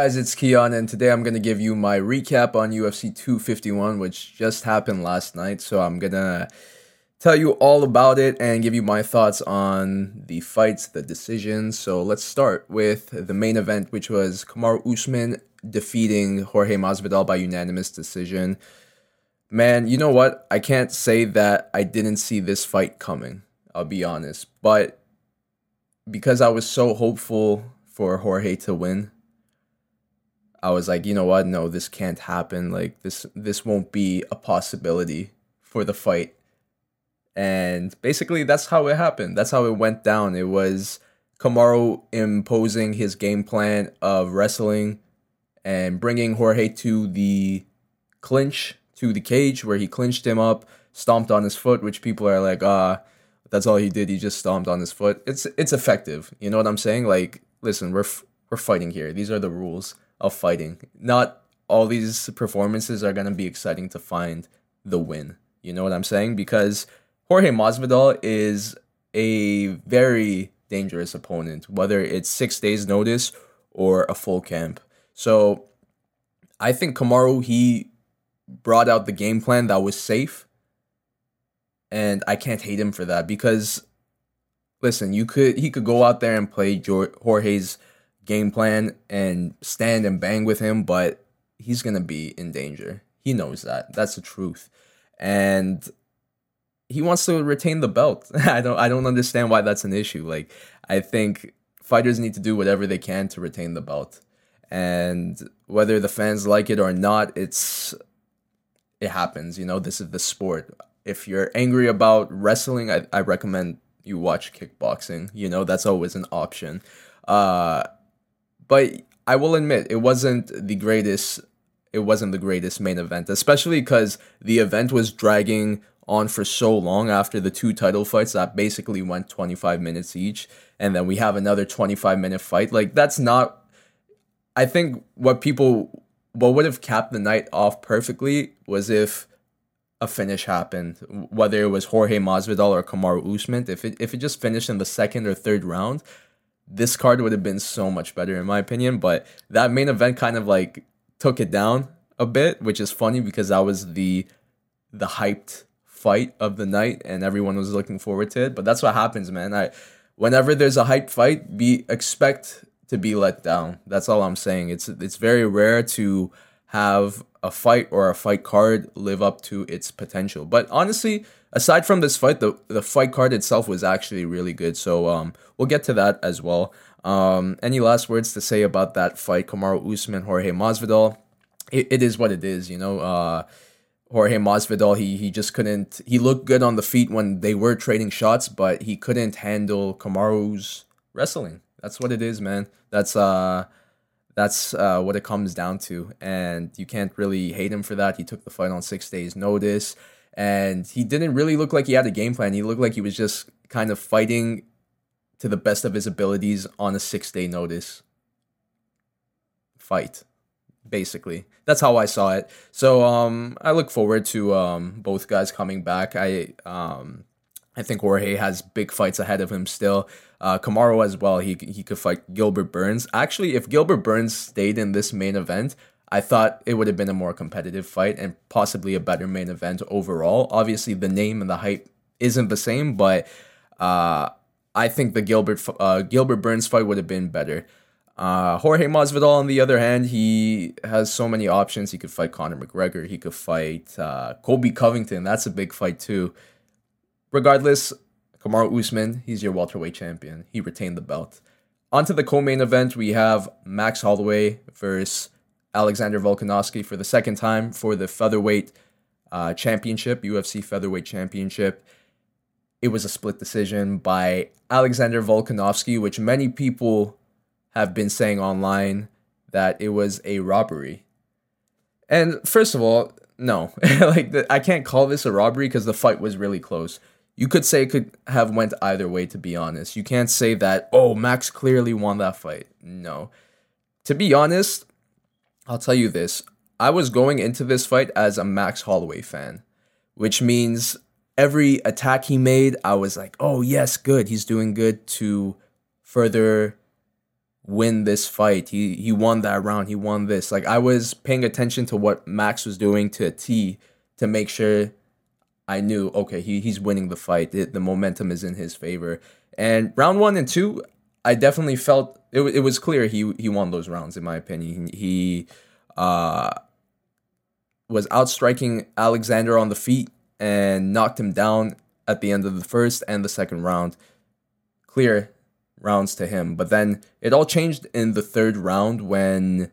Guys, it's Keon, and today I'm gonna give you my recap on UFC 251, which just happened last night. So I'm gonna tell you all about it and give you my thoughts on the fights, the decisions. So let's start with the main event, which was Kamaru Usman defeating Jorge Masvidal by unanimous decision. Man, you know what? I can't say that I didn't see this fight coming. I'll be honest, but because I was so hopeful for Jorge to win I was like, you know what? No, this can't happen. Like this this won't be a possibility for the fight. And basically that's how it happened. That's how it went down. It was Kamaru imposing his game plan of wrestling and bringing Jorge to the clinch, to the cage where he clinched him up, stomped on his foot, which people are like, ah, that's all he did. He just stomped on his foot. It's it's effective. You know what I'm saying? Like, listen, we're f- we're fighting here. These are the rules of fighting. Not all these performances are gonna be exciting to find the win. You know what I'm saying? Because Jorge Masvidal is a very dangerous opponent, whether it's six days notice or a full camp. So I think Kamaru he brought out the game plan that was safe. And I can't hate him for that because listen, you could he could go out there and play Jorge's game plan and stand and bang with him, but he's gonna be in danger. He knows that. That's the truth. And he wants to retain the belt. I don't I don't understand why that's an issue. Like I think fighters need to do whatever they can to retain the belt. And whether the fans like it or not, it's it happens, you know, this is the sport. If you're angry about wrestling, I, I recommend you watch kickboxing. You know, that's always an option. Uh but I will admit it wasn't the greatest. It wasn't the greatest main event, especially because the event was dragging on for so long after the two title fights that basically went 25 minutes each and then we have another 25 minute fight like that's not i think what people what would have capped the night off perfectly was if a finish happened whether it was Jorge Masvidal or Kamaru Usman if it if it just finished in the second or third round this card would have been so much better in my opinion. But that main event kind of like took it down a bit, which is funny because that was the the hyped fight of the night and everyone was looking forward to it. But that's what happens, man. I whenever there's a hype fight, be expect to be let down. That's all I'm saying. It's it's very rare to have a fight or a fight card live up to its potential. But honestly, aside from this fight, the the fight card itself was actually really good. So um, we'll get to that as well. Um, any last words to say about that fight, Kamaru Usman, Jorge Masvidal? It, it is what it is, you know. Uh, Jorge Masvidal, he he just couldn't. He looked good on the feet when they were trading shots, but he couldn't handle Kamaru's wrestling. That's what it is, man. That's uh that's uh, what it comes down to. And you can't really hate him for that. He took the fight on six days' notice. And he didn't really look like he had a game plan. He looked like he was just kind of fighting to the best of his abilities on a six day notice fight, basically. That's how I saw it. So um, I look forward to um, both guys coming back. I um, I think Jorge has big fights ahead of him still. Uh, Kamaru as well. He he could fight Gilbert Burns. Actually, if Gilbert Burns stayed in this main event, I thought it would have been a more competitive fight and possibly a better main event overall. Obviously, the name and the hype isn't the same, but uh, I think the Gilbert uh, Gilbert Burns fight would have been better. Uh, Jorge Masvidal, on the other hand, he has so many options. He could fight Conor McGregor. He could fight uh, Colby Covington. That's a big fight too regardless, Kamaru Usman, he's your welterweight champion. He retained the belt. On to the co-main event, we have Max Holloway versus Alexander Volkanovski for the second time for the featherweight uh, championship, UFC featherweight championship. It was a split decision by Alexander Volkanovski, which many people have been saying online that it was a robbery. And first of all, no, like the, I can't call this a robbery because the fight was really close you could say it could have went either way to be honest. You can't say that oh Max clearly won that fight. No. To be honest, I'll tell you this. I was going into this fight as a Max Holloway fan, which means every attack he made, I was like, "Oh, yes, good. He's doing good to further win this fight. He he won that round. He won this. Like I was paying attention to what Max was doing to a T to make sure I knew okay, he he's winning the fight. The, the momentum is in his favor. And round 1 and 2, I definitely felt it, it was clear he he won those rounds in my opinion. He uh was outstriking Alexander on the feet and knocked him down at the end of the first and the second round. Clear rounds to him. But then it all changed in the third round when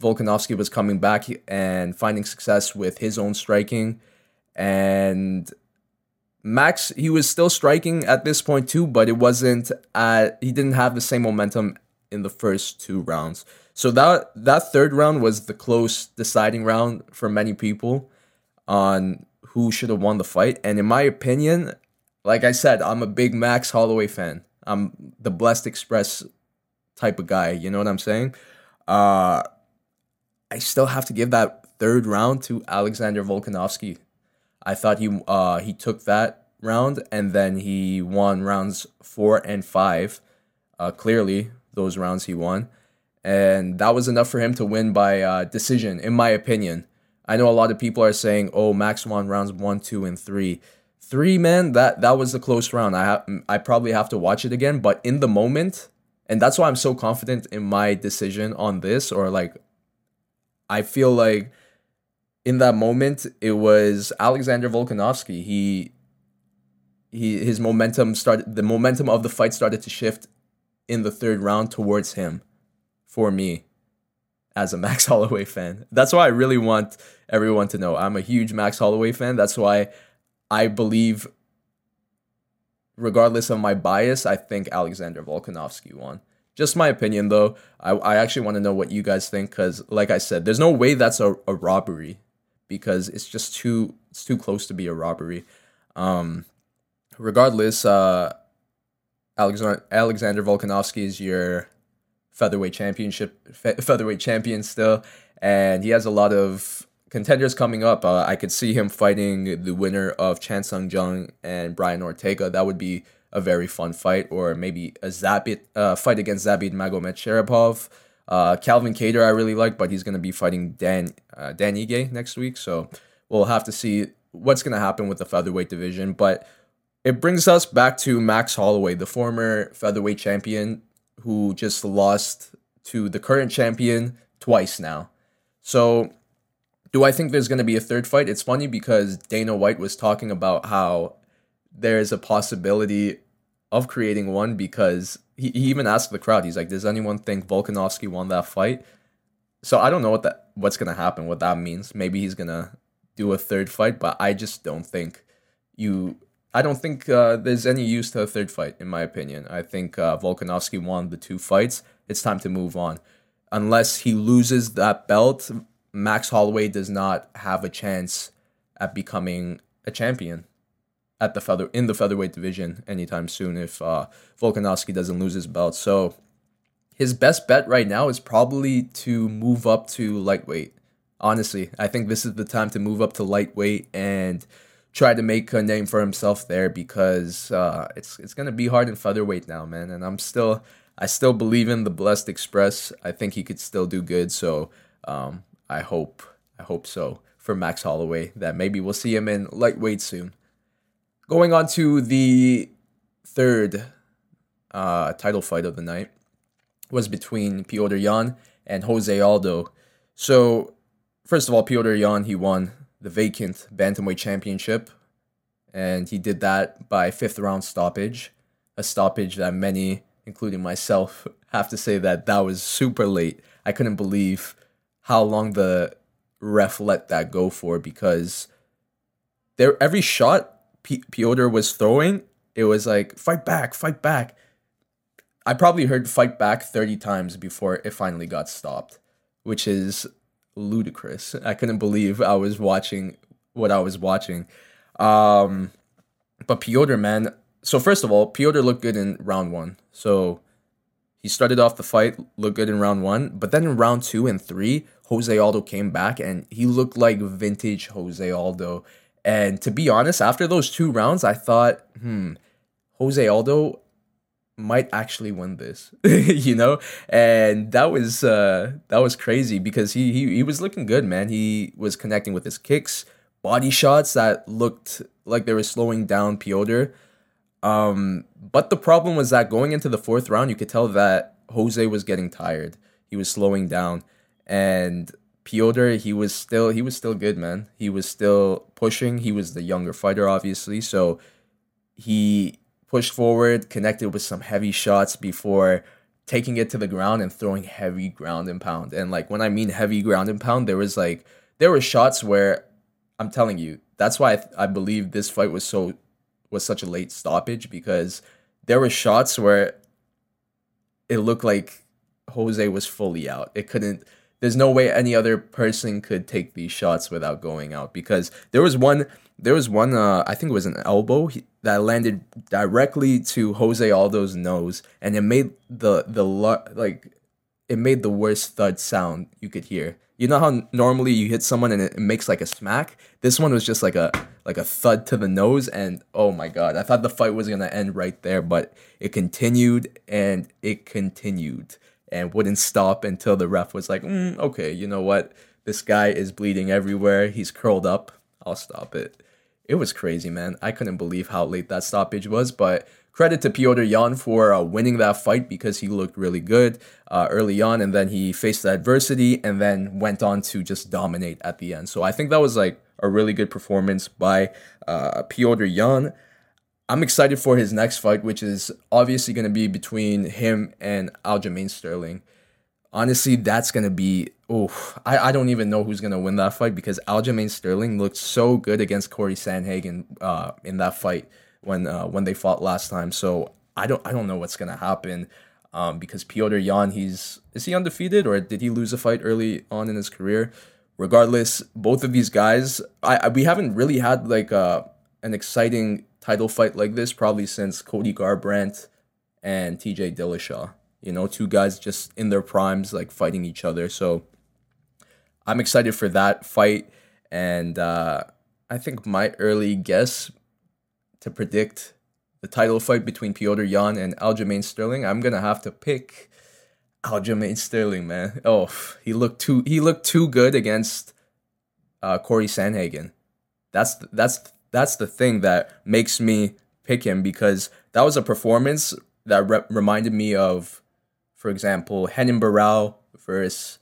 Volkanovski was coming back and finding success with his own striking. And Max, he was still striking at this point too, but it wasn't at, he didn't have the same momentum in the first two rounds. So that that third round was the close deciding round for many people on who should have won the fight. And in my opinion, like I said, I'm a big Max Holloway fan. I'm the Blessed Express type of guy. You know what I'm saying? Uh, I still have to give that third round to Alexander Volkanovski. I thought he uh, he took that round and then he won rounds four and five. Uh, clearly, those rounds he won, and that was enough for him to win by uh, decision, in my opinion. I know a lot of people are saying, "Oh, Max won rounds one, two, and three three man that that was the close round i have i probably have to watch it again but in the moment and that's why i'm so confident in my decision on this or like i feel like in that moment it was alexander volkanovski he he his momentum started the momentum of the fight started to shift in the third round towards him for me as a Max Holloway fan. That's why I really want everyone to know I'm a huge Max Holloway fan. That's why I believe, regardless of my bias, I think Alexander Volkanovski won. Just my opinion, though. I, I actually want to know what you guys think because, like I said, there's no way that's a, a robbery because it's just too it's too close to be a robbery. Um, regardless, uh, Alexander Alexander Volkanovski is your featherweight championship fe- featherweight champion still, and he has a lot of contenders coming up, uh, I could see him fighting the winner of Chan Sung Jung and Brian Ortega. That would be a very fun fight, or maybe a Zabit uh, fight against Zabit Magomedsharipov. Uh, Calvin Kattar I really like, but he's going to be fighting Dan uh, Dan Ige next week, so we'll have to see what's going to happen with the featherweight division. But it brings us back to Max Holloway, the former featherweight champion who just lost to the current champion twice now. So do I think there's going to be a third fight? It's funny because Dana White was talking about how there's a possibility of creating one because he, he even asked the crowd, he's like, Does anyone think Volkanovski won that fight? So I don't know what that what's gonna happen, what that means. Maybe he's gonna do a third fight, but I just don't think you I don't think uh, there's any use to a third fight, in my opinion. I think uh, Volkanovski won the two fights. It's time to move on. Unless he loses that belt, Max Holloway does not have a chance at becoming a champion at the feather in the featherweight division anytime soon if uh, Volkanovski doesn't lose his belt. So his best bet right now is probably to move up to lightweight. Honestly, I think this is the time to move up to lightweight and try to make a name for himself there because uh, it's it's gonna be hard in featherweight now, man. And I'm still I still believe in the Blessed Express. I think he could still do good. So um, I hope I hope so for Max Holloway that maybe we'll see him in lightweight soon. Going on to the third uh, title fight of the night was between Petr Yan and Jose Aldo. So first of all, Petr Yan he won the vacant bantamweight championship, and he did that by fifth round stoppage, a stoppage that many, including myself, have to say that that was super late. I couldn't believe how long the ref let that go for because there every shot P- Piotr was throwing, it was like fight back, fight back. I probably heard fight back 30 times before it finally got stopped, which is ludicrous. I couldn't believe I was watching what I was watching. Um, but Piotr, man. So first of all, Piotr looked good in round one. So he started off the fight, looked good in round one, but then in round two and three, Jose Aldo came back and he looked like vintage Jose Aldo. And to be honest, after those two rounds, I thought, hmm, Jose Aldo, might actually win this, you know, and that was uh, that was crazy because he, he he was looking good, man. He was connecting with his kicks, body shots that looked like they were slowing down Piotr. Um, but the problem was that going into the fourth round, you could tell that Jose was getting tired. He was slowing down, and Piotr, he was still he was still good, man. He was still pushing. He was the younger fighter, obviously, so he pushed forward, connected with some heavy shots before taking it to the ground and throwing heavy ground and pound. And like when I mean heavy ground and pound, there was like there were shots where I'm telling you, that's why I, I believe this fight was so was such a late stoppage because there were shots where it looked like Jose was fully out. It couldn't there's no way any other person could take these shots without going out because there was one there was one uh, I think it was an elbow that landed directly to Jose Aldo's nose and it made the the like it made the worst thud sound you could hear. You know how normally you hit someone and it makes like a smack? This one was just like a like a thud to the nose and oh my god, I thought the fight was going to end right there, but it continued and it continued and wouldn't stop until the ref was like, mm, okay, you know what? This guy is bleeding everywhere. He's curled up. I'll stop it. It was crazy, man. I couldn't believe how late that stoppage was, but credit to Piotr Yan for uh, winning that fight because he looked really good uh, early on, and then he faced adversity and then went on to just dominate at the end. So I think that was like a really good performance by uh, Piotr Yan. I'm excited for his next fight, which is obviously going to be between him and Aljamain Sterling. Honestly, that's going to be oh, I, I don't even know who's going to win that fight because Aljamain Sterling looked so good against Cory Sandhagen uh, in that fight when uh, when they fought last time. So I don't I don't know what's going to happen um, because Piotr Yan, he's is he undefeated or did he lose a fight early on in his career? Regardless, both of these guys, I, I we haven't really had like uh, an exciting title fight like this probably since Cody Garbrandt and TJ Dillashaw. You know, two guys just in their primes, like fighting each other. So I'm excited for that fight. And uh, I think my early guess to predict the title fight between Piotr Yan and Aljamain Sterling, I'm gonna have to pick Aljamain Sterling, man. Oh, he looked too he looked too good against uh, Cory Sandhagen. That's that's that's the thing that makes me pick him because that was a performance that re- reminded me of, for example, Renan Barão versus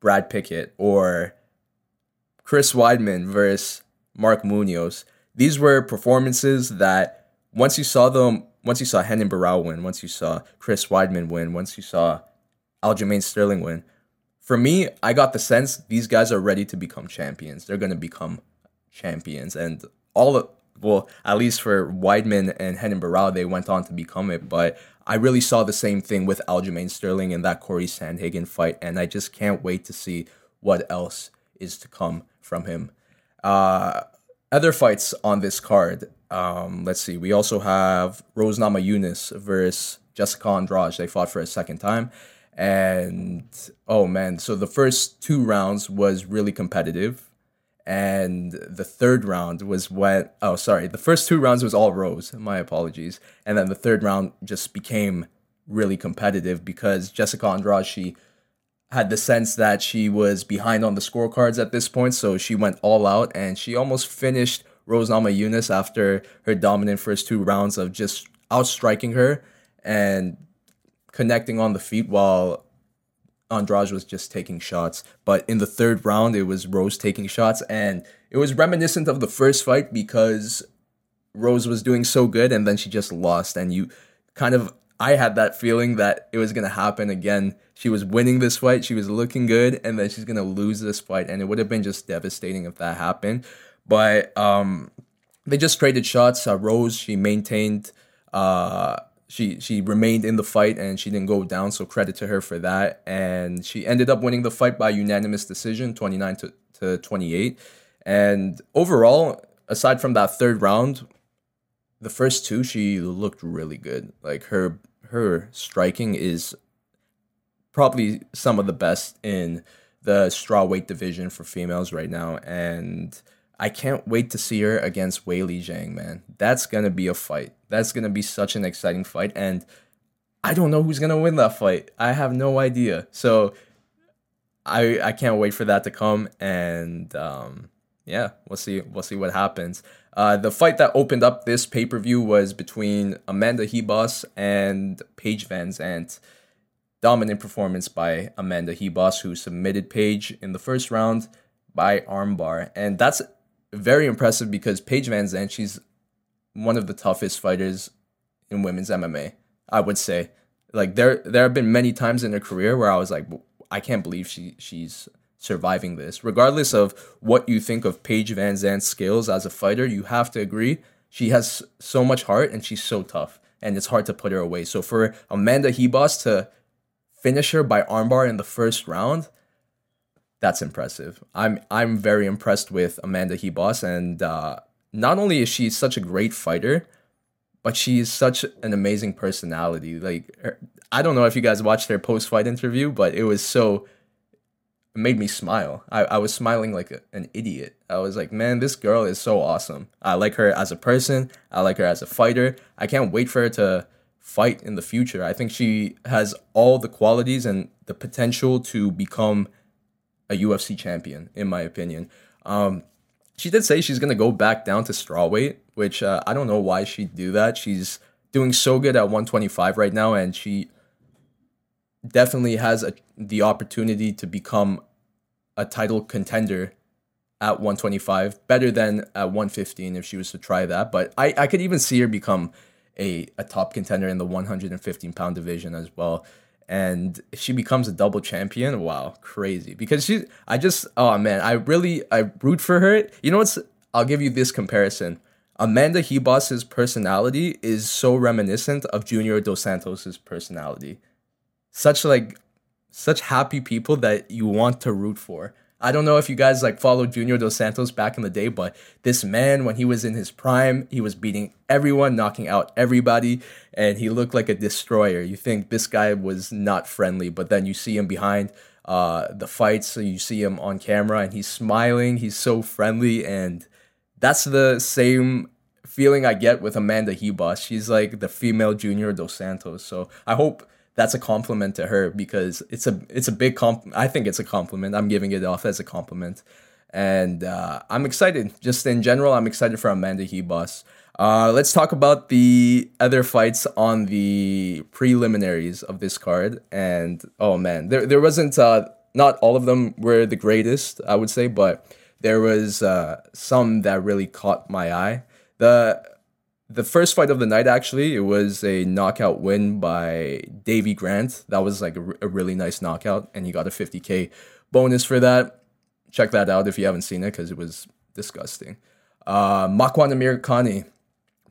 Brad Pickett or Chris Weidman versus Mark Munoz. These were performances that once you saw them, once you saw Renan Barão win, once you saw Chris Weidman win, once you saw Aljamain Sterling win, for me, I got the sense these guys are ready to become champions. They're going to become champions. And all the well, at least for Weidman and Renan Barão, they went on to become it. But I really saw the same thing with Aljamain Sterling in that Cory Sandhagen fight, and I just can't wait to see what else is to come from him. Uh, other fights on this card. Um, let's see. We also have Rose Namajunas versus Jessica Andrade. They fought for a second time. And oh man, so the first two rounds was really competitive and the third round was when oh sorry the first two rounds was all rose my apologies. And then the third round just became really competitive because jessica andrade she had the sense that she was behind on the scorecards at this point. So she went all out and she almost finished rose namajunas after her dominant first two rounds of just outstriking her and connecting on the feet while Andrade was just taking shots. But in the third round, it was Rose taking shots. And it was reminiscent of the first fight because Rose was doing so good and then she just lost. And you kind of, I had that feeling that it was going to happen again. She was winning this fight, she was looking good, and then she's going to lose this fight. And it would have been just devastating if that happened. But um, they just traded shots. Uh, Rose, she maintained. Uh, she she remained in the fight and she didn't go down so credit to her for that. And she ended up winning the fight by unanimous decision 29 to, to 28 and overall aside from that third round the first two she looked really good. Like her her striking is probably some of the best in the strawweight division for females right now. And I can't wait to see her against Weili Zhang, man. That's gonna be a fight. That's gonna be such an exciting fight. And I don't know who's gonna win that fight. I have no idea. So I I can't wait for that to come and um, yeah, we'll see we'll see what happens. Uh, the fight that opened up this pay per view was between Amanda Ribas and Paige VanZant. Dominant performance by Amanda Ribas, who submitted Paige in the first round by armbar, and that's very impressive because Paige VanZant, she's one of the toughest fighters in women's MMA. I would say, like there there have been many times in her career where I was like, I can't believe she she's surviving this. Regardless of what you think of Paige VanZant's skills as a fighter, you have to agree she has so much heart and she's so tough, and it's hard to put her away. So for Amanda Ribas to finish her by armbar in the first round, that's impressive. I'm I'm very impressed with Amanda Ribas, and uh, not only is she such a great fighter, but she's such an amazing personality. Like er, I don't know if you guys watched their post fight interview, but it was so it made me smile. I, I was smiling like a, an idiot. I was like, man, this girl is so awesome. I like her as a person. I like her as a fighter. I can't wait for her to fight in the future. I think she has all the qualities and the potential to become a UFC champion, in my opinion. Um, she did say she's gonna go back down to strawweight, which uh, I don't know why she'd do that. She's doing so good at 125 right now, and she definitely has a, the opportunity to become a title contender at 125, better than at 115 if she was to try that. But I, I could even see her become a, a top contender in the 115 pound division as well. And she becomes a double champion, wow, crazy. Because she, I just, oh man, I really, I root for her. You know what's, I'll give you this comparison. Amanda Ribas's personality is so reminiscent of Junior Dos Santos's personality such like such happy people that you want to root for. I don't know if you guys like followed Junior Dos Santos back in the day, but this man, when he was in his prime, he was beating everyone, knocking out everybody, and he looked like a destroyer. You think this guy was not friendly, but then you see him behind uh, the fights, so you see him on camera, and he's smiling. He's so friendly, and that's the same feeling I get with Amanda Ribas. She's like the female Junior Dos Santos. So I hope that's a compliment to her because it's a it's a big comp. I think it's a compliment. I'm giving it off as a compliment, and uh, I'm excited. Just in general, I'm excited for Amanda Ribas. Uh, let's talk about the other fights on the preliminaries of this card. And oh man, there there wasn't uh, not all of them were the greatest, I would say, but there was uh, some that really caught my eye. The the first fight of the night actually it was a knockout win by davey grant. That was like a, a, really nice knockout and he got a 50k bonus for that. Check that out if you haven't seen it because it was disgusting. Uh makwan amirkhani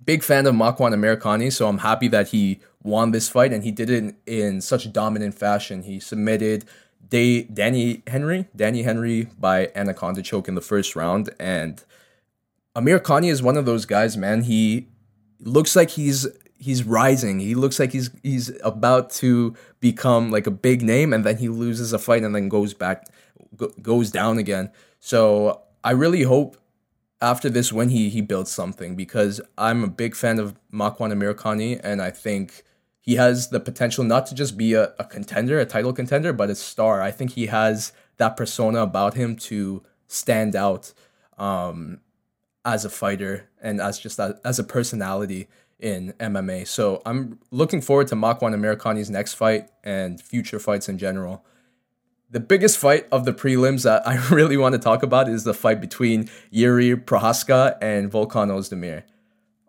big fan of makwan amirkhani so i'm happy that he won this fight and he did it in, in such dominant fashion. He submitted danny henry danny henry by anaconda choke in the first round and amirkhani is one of those guys man. He looks like he's he's rising. He looks like he's he's about to become like a big name, and then he loses a fight and then goes back, go, goes down again. So I really hope after this win he he builds something because I'm a big fan of Makwan Amirkhani, and I think he has the potential not to just be a, a contender, a title contender, but a star. I think he has that persona about him to stand out. Um, as a fighter and as just a, as a personality in MMA. So I'm looking forward to Makwan Amirkhani's next fight and future fights in general. The biggest fight of the prelims that I really want to talk about is the fight between Yuri Prochazka and Volkan Ozdemir.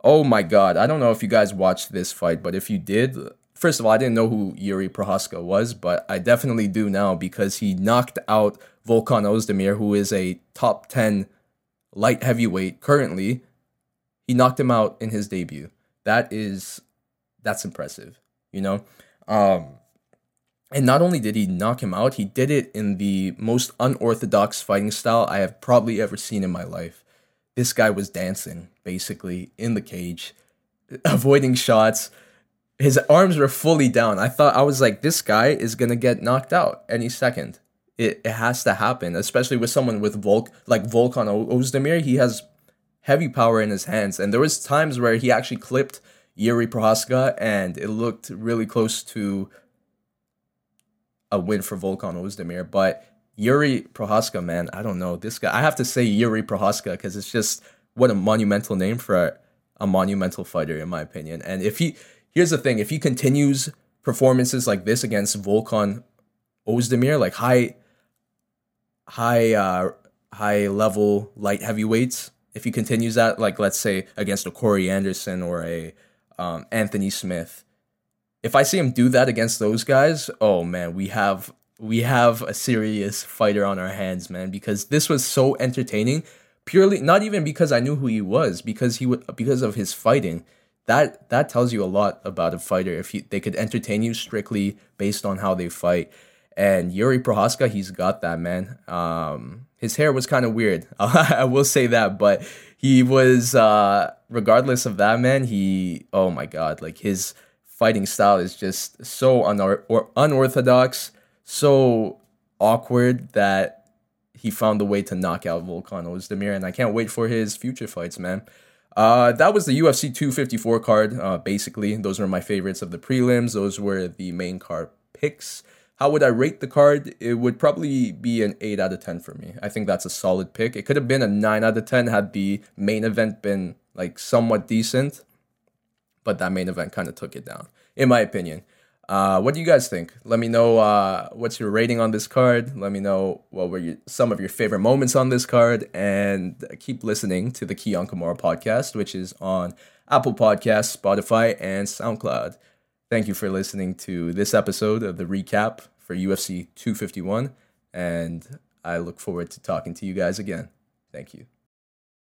Oh my god, I don't know if you guys watched this fight, but if you did, first of all, I didn't know who Yuri Prochazka was, but I definitely do now because he knocked out Volkan Ozdemir, who is a top 10 light heavyweight currently, he knocked him out in his debut. That is that's impressive, you know? Um and not only did he knock him out, he did it in the most unorthodox fighting style I have probably ever seen in my life. This guy was dancing basically in the cage, avoiding shots. His arms were fully down. I thought I was like, this guy is gonna get knocked out any second it, it has to happen, especially with someone with Volk like Volkan Ozdemir. He has heavy power in his hands, and there was times where he actually clipped Yuri Prochazka, and it looked really close to a win for Volkan Ozdemir. But Yuri Prochazka, man, I don't know this guy. I have to say Yuri Prochazka because it's just what a monumental name for a, a monumental fighter, in my opinion. And if he, here's the thing, if he continues performances like this against Volkan Ozdemir, like high, high, uh, high level light heavyweights, if he continues that, like let's say against a Corey Anderson or a um, Anthony Smith, if I see him do that against those guys, oh man, we have we have a serious fighter on our hands, man. Because this was so entertaining, purely not even because I knew who he was, because he would because of his fighting. That that tells you a lot about a fighter if he, they could entertain you strictly based on how they fight. And Yuri Prochazka, he's got that man. Um, his hair was kind of weird, I will say that, but he was. Uh, regardless of that, man, he. Oh my god, like his fighting style is just so unor- or unorthodox, so awkward that he found a way to knock out Volkan Ozdemir, and I can't wait for his future fights, man. Uh, that was the UFC 254 card. Uh, basically, those were my favorites of the prelims. Those were the main card picks. How would I rate the card? It would probably be an 8 out of 10 for me. I think that's a solid pick. It could have been a 9 out of 10 had the main event been like somewhat decent but that main event kind of took it down, in my opinion. Uh, what do you guys think? Let me know uh, what's your rating on this card. Let me know what were your, some of your favorite moments on this card, and keep listening to the Kiyan Kimura podcast, which is on Apple Podcasts, Spotify, and SoundCloud. Thank you for listening to this episode of the recap for UFC 251, and I look forward to talking to you guys again. Thank you.